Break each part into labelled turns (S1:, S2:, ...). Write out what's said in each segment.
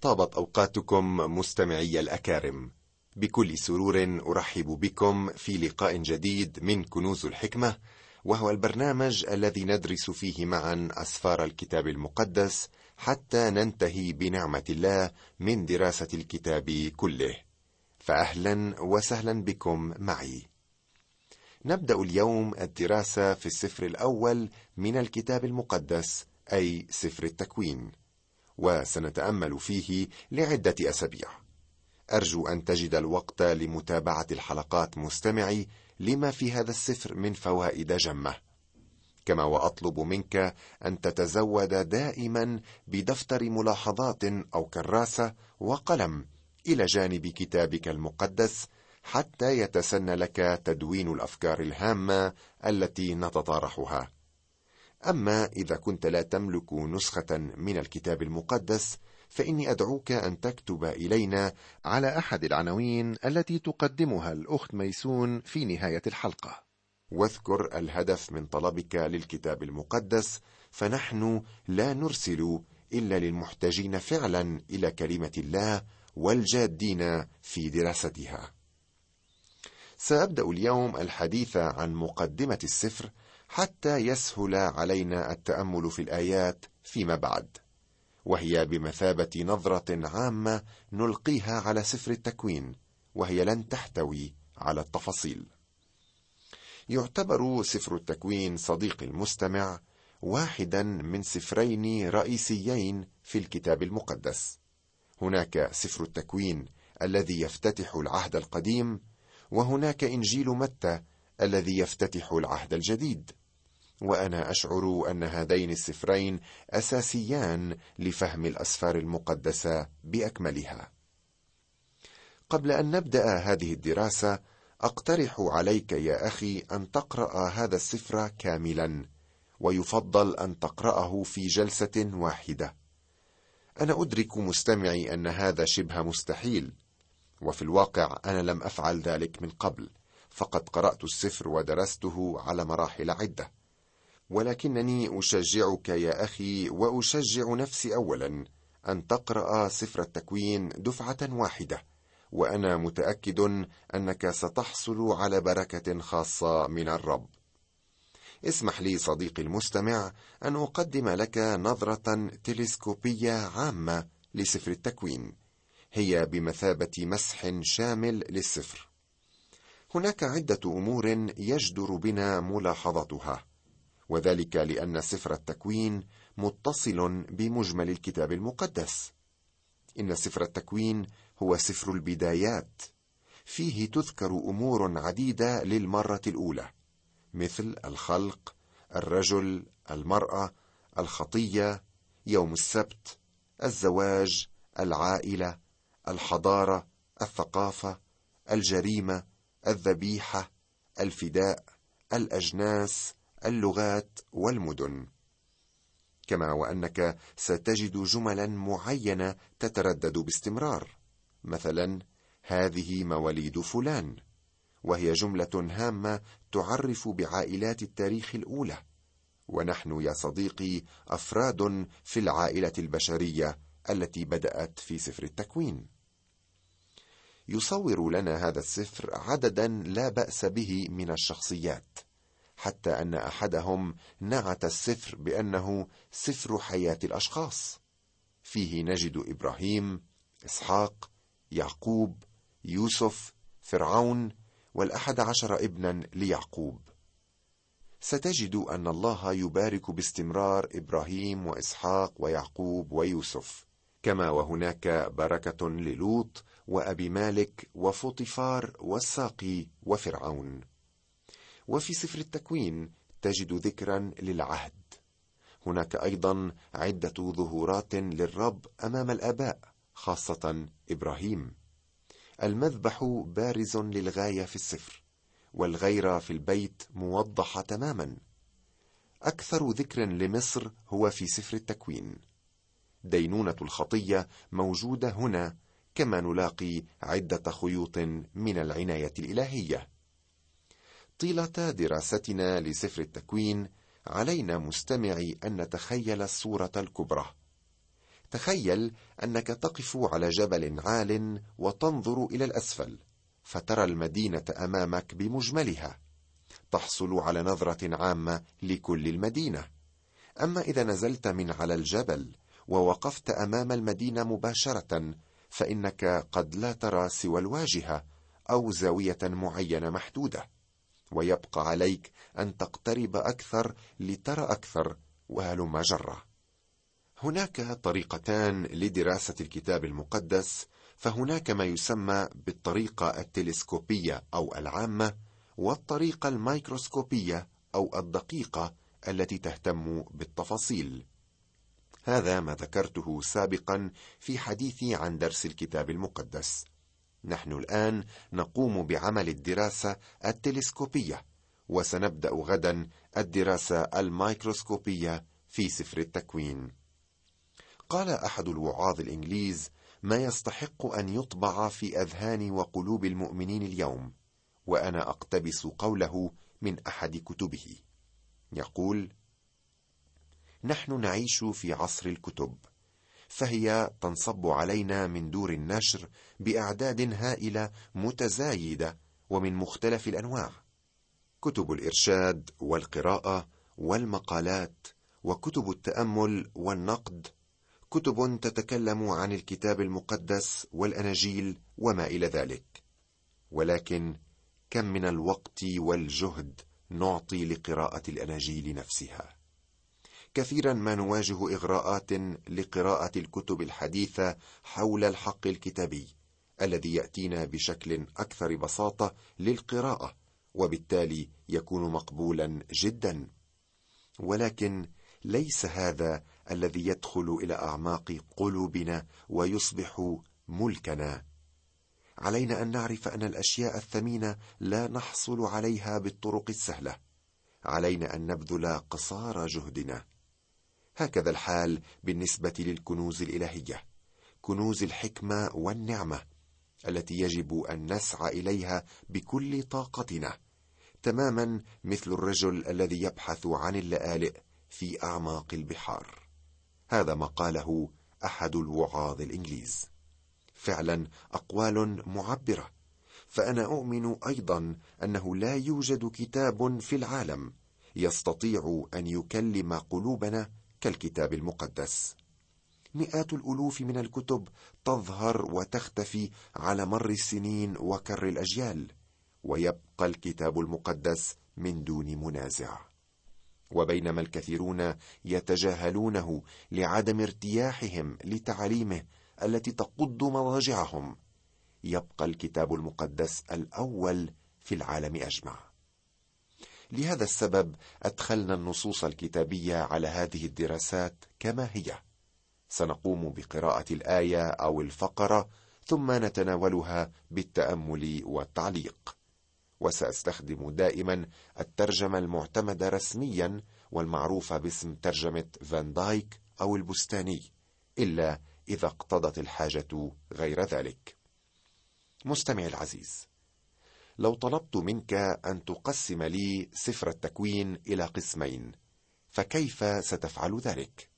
S1: طابت أوقاتكم مستمعي الأكارم. بكل سرور أرحب بكم في لقاء جديد من كنوز الحكمة وهو البرنامج الذي ندرس فيه معا أسفار الكتاب المقدس حتى ننتهي بنعمة الله من دراسة الكتاب كله. فاهلا وسهلا بكم معي. نبدأ اليوم الدراسة في السفر الأول من الكتاب المقدس أي سفر التكوين. وسنتأمل فيه لعدة أسابيع. أرجو أن تجد الوقت لمتابعة الحلقات مستمعي لما في هذا السفر من فوائد جمة. كما وأطلب منك أن تتزود دائما بدفتر ملاحظات أو كراسة وقلم إلى جانب كتابك المقدس حتى يتسنى لك تدوين الأفكار الهامة التي نتطارحها أما إذا كنت لا تملك نسخة من الكتاب المقدس فإني أدعوك أن تكتب إلينا على أحد العناوين التي تقدمها الأخت ميسون في نهاية الحلقة. واذكر الهدف من طلبك للكتاب المقدس فنحن لا نرسل إلا للمحتاجين فعلا إلى كلمة الله والجادين في دراستها. سأبدأ اليوم الحديث عن مقدمة السفر حتى يسهل علينا التأمل في الآيات فيما بعد وهي بمثابة نظرة عامة نلقيها على سفر التكوين وهي لن تحتوي على التفاصيل. يعتبر سفر التكوين صديقي المستمع واحدا من سفرين رئيسيين في الكتاب المقدس. هناك سفر التكوين الذي يفتتح العهد القديم وهناك إنجيل متى الذي يفتتح العهد الجديد. وأنا أشعر أن هذين السفرين أساسيان لفهم الأسفار المقدسة بأكملها. قبل أن نبدأ هذه الدراسة أقترح عليك يا أخي أن تقرأ هذا السفر كاملا ويفضل أن تقرأه في جلسة واحدة. أنا أدرك مستمعي أن هذا شبه مستحيل وفي الواقع أنا لم أفعل ذلك من قبل. فقد قرأت السفر ودرسته على مراحل عدة. ولكنني أشجعك يا أخي وأشجع نفسي اولا أن تقرأ سفر التكوين دفعة واحدة وأنا متأكد أنك ستحصل على بركة خاصة من الرب. اسمح لي صديقي المستمع أن أقدم لك نظرة تلسكوبية عامة لسفر التكوين هي بمثابة مسح شامل للسفر. هناك عدة أمور يجدر بنا ملاحظتها وذلك لأن سفر التكوين متصل بمجمل الكتاب المقدس. إن سفر التكوين هو سفر البدايات فيه تذكر أمور عديدة للمرة الأولى مثل الخلق الرجل المرأة الخطية يوم السبت الزواج العائلة الحضارة الثقافة الجريمة الذبيحة الفداء الأجناس اللغات والمدن. كما وأنك ستجد جملا معينة تتردد باستمرار. مثلا هذه مواليد فلان وهي جملة هامة تعرف بعائلات التاريخ الأولى. ونحن يا صديقي أفراد في العائلة البشرية التي بدأت في سفر التكوين. يصور لنا هذا السفر عددا لا بأس به من الشخصيات حتى أن أحدهم نعت السفر بأنه سفر حياة الأشخاص. فيه نجد إبراهيم إسحاق يعقوب يوسف فرعون والأحد عشر ابنا ليعقوب. ستجد أن الله يبارك باستمرار إبراهيم وإسحاق ويعقوب ويوسف كما وهناك بركة للوط وأبي مالك وفوطفار والساقي وفرعون. وفي سفر التكوين تجد ذكرا للعهد. هناك أيضا عدة ظهورات للرب أمام الآباء خاصة إبراهيم. المذبح بارز للغاية في السفر والغيره في البيت موضحه تماما. أكثر ذكر لمصر هو في سفر التكوين. دينونة الخطية موجودة هنا كما نلاقي عدة خيوط من العناية الإلهية. طيلة دراستنا لسفر التكوين علينا مستمعي أن نتخيل الصورة الكبرى. تخيل أنك تقف على جبل عال وتنظر إلى الأسفل فترى المدينة أمامك بمجملها. تحصل على نظرة عامة لكل المدينة. أما إذا نزلت من على الجبل ووقفت أمام المدينة مباشرة فإنك قد لا ترى سوى الواجهة أو زاوية معينة محدودة ويبقى عليك أن تقترب أكثر لترى أكثر وهلم جرة. هناك طريقتان لدراسة الكتاب المقدس فهناك ما يسمى بالطريقة التلسكوبية أو العامة والطريقة الميكروسكوبية أو الدقيقة التي تهتم بالتفاصيل. هذا ما ذكرته سابقا في حديثي عن درس الكتاب المقدس. نحن الآن نقوم بعمل الدراسة التلسكوبية وسنبدأ غدا الدراسة الميكروسكوبية في سفر التكوين. قال أحد الوعاظ الإنجليز ما يستحق أن يطبع في أذهان وقلوب المؤمنين اليوم وأنا أقتبس قوله من أحد كتبه. يقول نحن نعيش في عصر الكتب فهي تنصب علينا من دور النشر بأعداد هائلة متزايدة ومن مختلف الأنواع. كتب الإرشاد والقراءة والمقالات وكتب التأمل والنقد كتب تتكلم عن الكتاب المقدس والأناجيل وما إلى ذلك. ولكن كم من الوقت والجهد نعطي لقراءة الأناجيل نفسها؟ كثيرا ما نواجه إغراءات لقراءة الكتب الحديثة حول الحق الكتابي الذي يأتينا بشكل أكثر بساطة للقراءة وبالتالي يكون مقبولا جدا. ولكن ليس هذا الذي يدخل إلى أعماق قلوبنا ويصبح ملكنا. علينا أن نعرف أن الأشياء الثمينة لا نحصل عليها بالطرق السهلة. علينا أن نبذل قصارى جهدنا. هكذا الحال بالنسبة للكنوز الإلهية كنوز الحكمة والنعمة التي يجب أن نسعى إليها بكل طاقتنا. تماما مثل الرجل الذي يبحث عن اللآلئ في أعماق البحار. هذا ما قاله أحد الوعاظ الإنجليز. فعلا أقوال معبرة. فأنا أؤمن أيضا أنه لا يوجد كتاب في العالم يستطيع أن يكلم قلوبنا كالكتاب المقدس. مئات الألوف من الكتب تظهر وتختفي على مر السنين وكر الأجيال ويبقى الكتاب المقدس من دون منازع. وبينما الكثيرون يتجاهلونه لعدم ارتياحهم لتعاليمه التي تقض مضاجعهم يبقى الكتاب المقدس الأول في العالم أجمع. لهذا السبب أدخلنا النصوص الكتابية على هذه الدراسات كما هي. سنقوم بقراءة الآية أو الفقرة ثم نتناولها بالتأمل والتعليق. وسأستخدم دائما الترجمة المعتمدة رسميا والمعروفة باسم ترجمة فان دايك أو البستاني إلا إذا اقتضت الحاجة غير ذلك. مستمعي العزيز لو طلبت منك أن تقسم لي سفر التكوين إلى قسمين فكيف ستفعل ذلك؟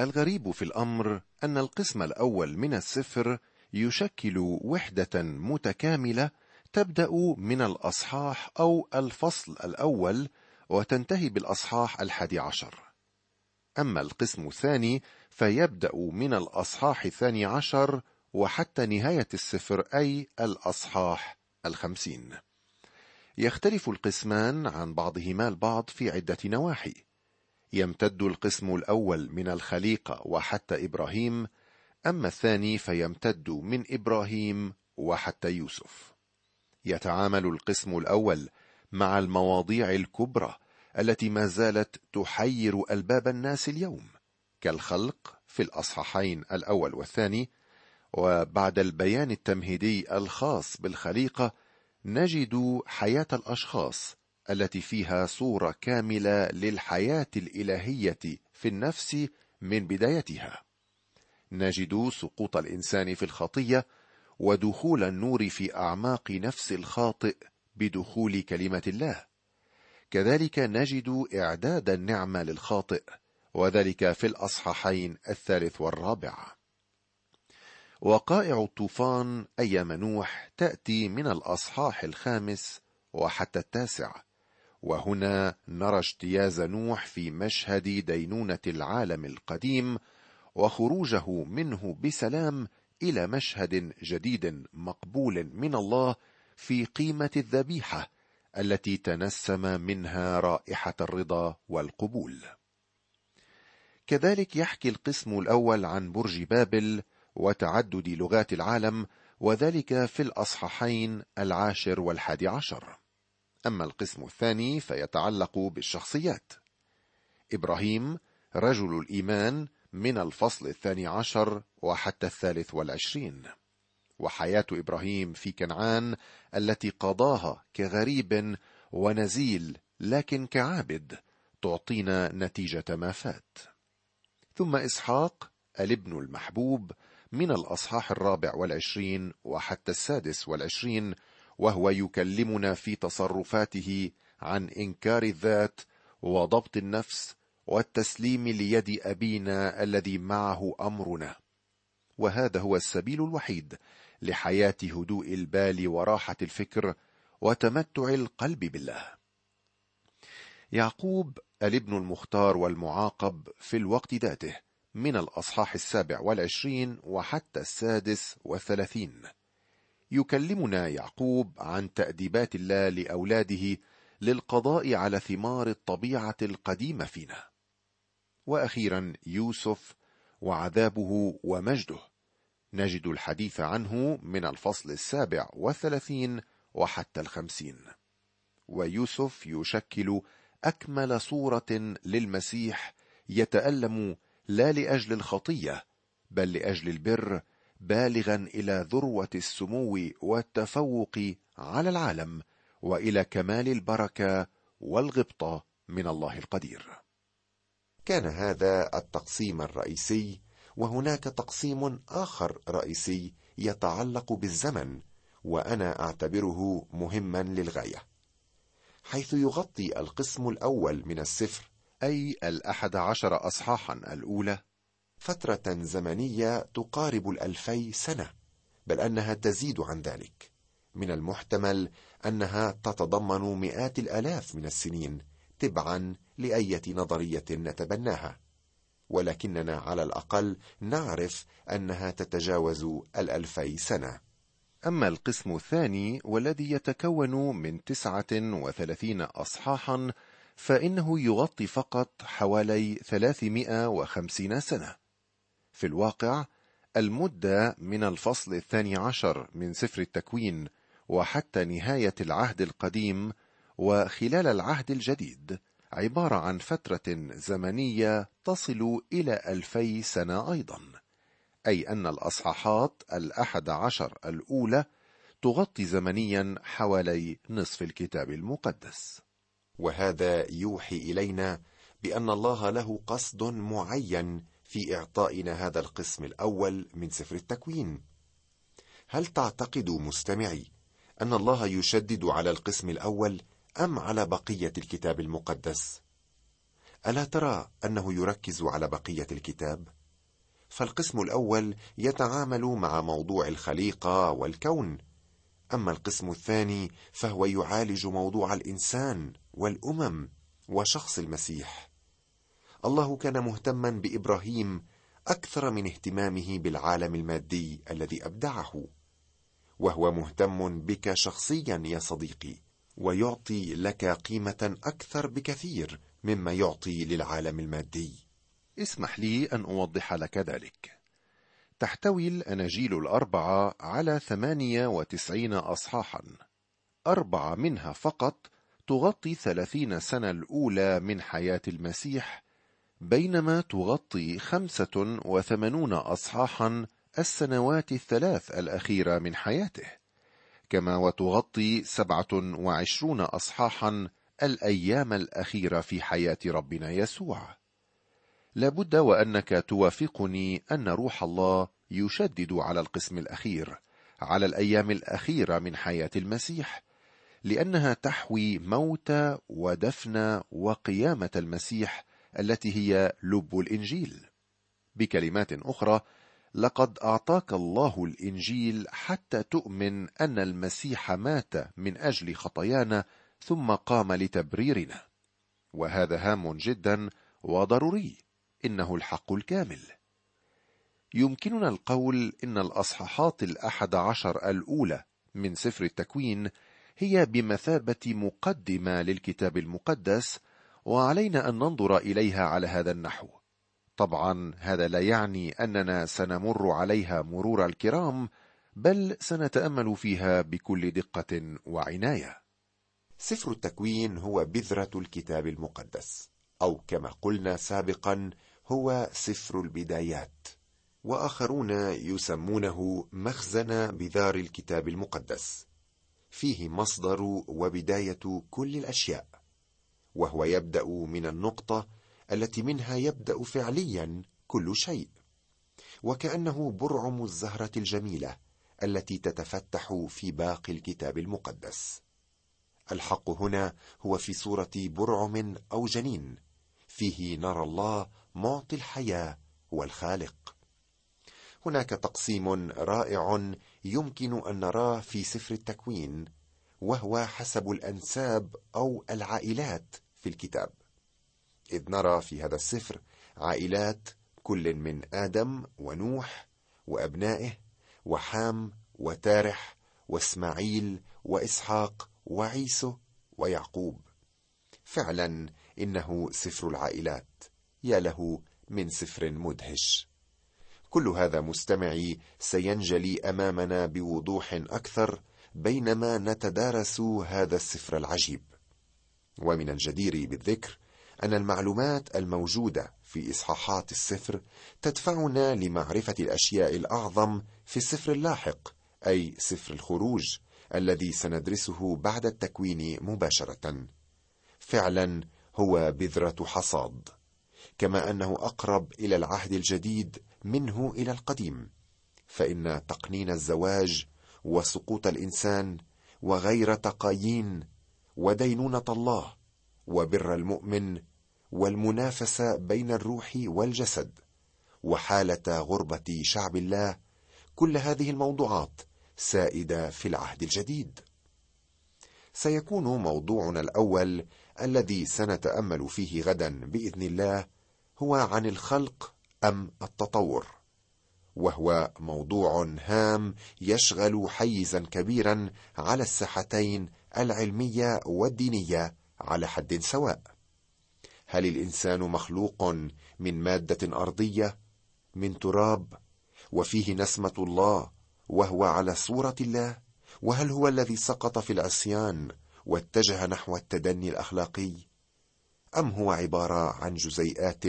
S1: الغريب في الأمر أن القسم الأول من السفر يشكل وحدة متكاملة تبدأ من الأصحاح أو الفصل الأول وتنتهي بالأصحاح الحادي عشر. أما القسم الثاني فيبدأ من الأصحاح الثاني عشر وحتى نهاية السفر أي الأصحاح الخمسين. يختلف القسمان عن بعضهما البعض في عدة نواحي. يمتد القسم الأول من الخليقة وحتى إبراهيم أما الثاني فيمتد من إبراهيم وحتى يوسف. يتعامل القسم الأول مع المواضيع الكبرى التي ما زالت تحير ألباب الناس اليوم كالخلق في الأصحاحين الأول والثاني وبعد البيان التمهيدي الخاص بالخليقة نجد حياة الأشخاص التي فيها صورة كاملة للحياة الإلهية في النفس من بدايتها. نجد سقوط الإنسان في الخطية ودخول النور في أعماق نفس الخاطئ بدخول كلمة الله. كذلك نجد إعداد النعمة للخاطئ
S2: وذلك في الأصحاحين الثالث والرابع. وقائع الطوفان أيام نوح تأتي من الأصحاح الخامس وحتى التاسع. وهنا نرى اجتياز نوح في مشهد دينونة العالم القديم وخروجه منه بسلام إلى مشهد جديد مقبول من الله في قيمة الذبيحة التي تنسم منها رائحة الرضا والقبول. كذلك يحكي القسم الأول عن برج بابل وتعدد لغات العالم وذلك في الأصحاحين العاشر والحادي عشر. أما القسم الثاني فيتعلق بالشخصيات. إبراهيم رجل الإيمان من الفصل الثاني عشر وحتى الثالث والعشرين. وحياة إبراهيم في كنعان التي قضاها كغريب ونزيل لكن كعابد تعطينا نتيجة ما فات. ثم إسحاق الابن المحبوب من الأصحاح الرابع والعشرين وحتى السادس والعشرين وهو يكلمنا في تصرفاته عن إنكار الذات وضبط النفس والتسليم ليد أبينا الذي معه أمرنا. وهذا هو السبيل الوحيد لحياة هدوء البال وراحة الفكر وتمتع القلب بالله. يعقوب الابن المختار والمعاقب في الوقت ذاته. من الأصحاح السابع والعشرين وحتى السادس والثلاثين يكلمنا يعقوب عن تأديبات الله لأولاده للقضاء على ثمار الطبيعة القديمة فينا. وأخيرا يوسف وعذابه ومجده. نجد الحديث عنه من الفصل السابع والثلاثين وحتى الخمسين. ويوسف يشكل أكمل صورة للمسيح يتألم لا لأجل الخطية بل لأجل البر بالغا إلى ذروة السمو والتفوق على العالم وإلى كمال البركة والغبطه من الله القدير.
S1: كان هذا التقسيم الرئيسي وهناك تقسيم آخر رئيسي يتعلق بالزمن وأنا أعتبره مهما للغاية. حيث يغطي القسم الأول من السفر
S2: أي الأحد عشر اصحاحا الأولى
S1: فترة زمنية تقارب الألفي سنة بل أنها تزيد عن ذلك. من المحتمل أنها تتضمن مئات الآلاف من السنين تبعا لأية نظرية نتبناها. ولكننا على الأقل نعرف أنها تتجاوز الألفي سنة.
S2: أما القسم الثاني والذي يتكون من تسعة وثلاثين اصحاحا فإنه يغطي فقط حوالي ثلاثمائة وخمسين سنة. في الواقع المدة من الفصل الثاني عشر من سفر التكوين وحتى نهاية العهد القديم وخلال العهد الجديد عبارة عن فترة زمنية تصل إلى ألفي سنة أيضا أي أن الأصحاحات الأحد عشر الأولى تغطي زمنيا حوالي نصف الكتاب المقدس.
S1: وهذا يوحي إلينا بأن الله له قصد معين في إعطائنا هذا القسم الأول من سفر التكوين. هل تعتقد مستمعي أن الله يشدد على القسم الأول أم على بقية الكتاب المقدس؟ ألا ترى أنه يركز على بقية الكتاب؟ فالقسم الأول يتعامل مع موضوع الخليقة والكون أما القسم الثاني فهو يعالج موضوع الإنسان والأمم وشخص المسيح. الله كان مهتما بإبراهيم أكثر من اهتمامه بالعالم المادي الذي أبدعه وهو مهتم بك شخصيا يا صديقي ويعطي لك قيمة أكثر بكثير مما يعطي للعالم المادي.
S2: اسمح لي أن أوضح لك ذلك. تحتوي الأناجيل الأربعة على ثمانية وتسعين اصحاحا. أربعة منها فقط تغطي ثلاثين سنة الأولى من حياة المسيح بينما تغطي خمسة وثمانون اصحاحا السنوات الثلاث الأخيرة من حياته. كما وتغطي سبعة وعشرون أصحاحا الأيام الأخيرة في حياة ربنا يسوع. لابد وأنك توافقني أن روح الله يشدد على القسم الأخير على الأيام الأخيرة من حياة المسيح لأنها تحوي موت ودفن وقيامة المسيح التي هي لب الإنجيل. بكلمات أخرى لقد أعطاك الله الإنجيل حتى تؤمن أن المسيح مات من أجل خطايانا ثم قام لتبريرنا. وهذا هام جدا وضروري. إنه الحق الكامل. يمكننا القول إن الأصحاحات الأحد عشر الأولى من سفر التكوين هي بمثابة مقدمة للكتاب المقدس وعلينا أن ننظر إليها على هذا النحو. طبعا هذا لا يعني أننا سنمر عليها مرور الكرام بل سنتأمل فيها بكل دقة وعناية.
S1: سفر التكوين هو بذرة الكتاب المقدس أو كما قلنا سابقا هو سفر البدايات وآخرون يسمونه مخزن بذار الكتاب المقدس. فيه مصدر وبداية كل الأشياء وهو يبدأ من النقطة التي منها يبدأ فعليا كل شيء وكأنه برعم الزهرة الجميلة التي تتفتح في باقي الكتاب المقدس. الحق هنا هو في صورة برعم أو جنين فيه نرى الله معطي الحياة والخالق. هناك تقسيم رائع يمكن أن نراه في سفر التكوين وهو حسب الأنساب أو العائلات في الكتاب. إذ نرى في هذا السفر عائلات كل من آدم ونوح وأبنائه وحام وتارح وإسماعيل وإسحاق وعيسو ويعقوب. فعلا إنه سفر العائلات. يا له من سفر مدهش. كل هذا مستمعي سينجلي أمامنا بوضوح أكثر بينما نتدارس هذا السفر العجيب. ومن الجدير بالذكر أن المعلومات الموجودة في إصحاحات السفر تدفعنا لمعرفة الأشياء الأعظم في السفر اللاحق أي سفر الخروج الذي سندرسه بعد التكوين مباشرة. فعلا هو بذرة حصاد. كما أنه أقرب إلى العهد الجديد منه إلى القديم. فإن تقنين الزواج وسقوط الإنسان وغير قايين ودينونة الله وبر المؤمن والمنافسة بين الروح والجسد وحالة غربة شعب الله كل هذه الموضوعات سائدة في العهد الجديد. سيكون موضوعنا الأول الذي سنتأمل فيه غدا بإذن الله هو عن الخلق أم التطور؟ وهو موضوع هام يشغل حيزا كبيرا على الساحتين العلمية والدينية على حد سواء. هل الإنسان مخلوق من مادة أرضية من تراب وفيه نسمة الله وهو على صورة الله؟ وهل هو الذي سقط في العصيان واتجه نحو التدني الأخلاقي؟ أم هو عبارة عن جزيئات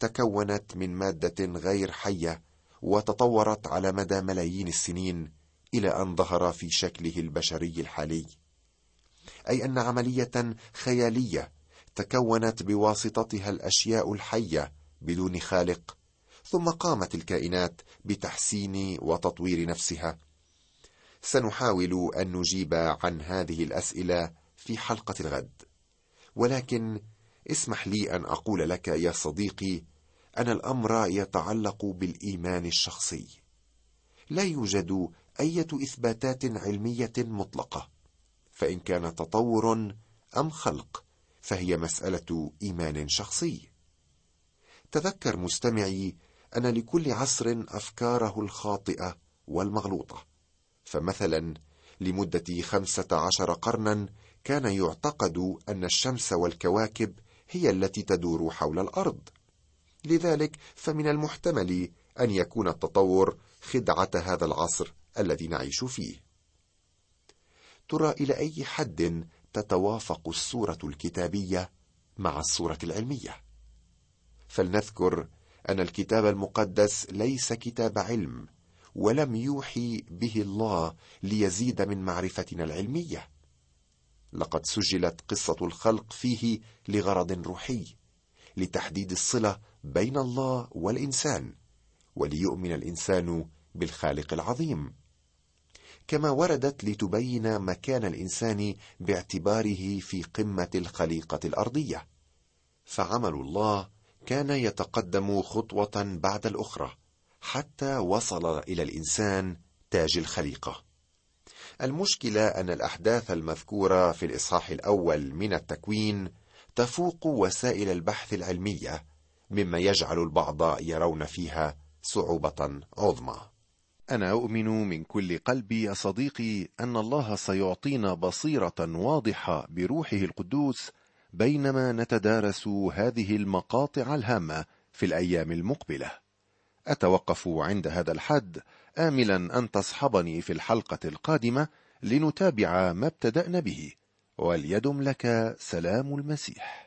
S1: تكونت من مادة غير حية وتطورت على مدى ملايين السنين إلى أن ظهر في شكله البشري الحالي. أي أن عملية خيالية تكونت بواسطتها الأشياء الحية بدون خالق ثم قامت الكائنات بتحسين وتطوير نفسها. سنحاول أن نجيب عن هذه الأسئلة في حلقة الغد ولكن اسمح لي أن أقول لك يا صديقي أن الأمر يتعلق بالإيمان الشخصي. لا يوجد إيه إثباتات علمية مطلقة فإن كان تطور أم خلق فهي مسألة إيمان شخصي. تذكر مستمعي أن لكل عصر أفكاره الخاطئة والمغلوطة فمثلا لمدة خمسة عشر قرنا كان يعتقد أن الشمس والكواكب هي التي تدور حول الأرض. لذلك فمن المحتمل أن يكون التطور خدعة هذا العصر الذي نعيش فيه. ترى إلى أي حد تتوافق الصورة الكتابية مع الصورة العلمية؟ فلنذكر أن الكتاب المقدس ليس كتاب علم ولم يوحي به الله ليزيد من معرفتنا العلمية. لقد سجلت قصة الخلق فيه لغرض روحي لتحديد الصلة بين الله والإنسان وليؤمن الإنسان بالخالق العظيم. كما وردت لتبين مكان الإنسان باعتباره في قمة الخليقة الأرضية. فعمل الله كان يتقدم خطوة بعد الأخرى حتى وصل إلى الإنسان تاج الخليقة. المشكلة أن الأحداث المذكورة في الإصحاح الأول من التكوين تفوق وسائل البحث العلمية مما يجعل البعض يرون فيها صعوبة عظمى.
S2: أنا أؤمن من كل قلبي يا صديقي أن الله سيعطينا بصيرة واضحة بروحه القدوس بينما نتدارس هذه المقاطع الهامة في الأيام المقبلة. أتوقف عند هذا الحد املا أن تصحبني في الحلقة القادمة لنتابع ما ابتدأنا به. وليدم لك سلام المسيح.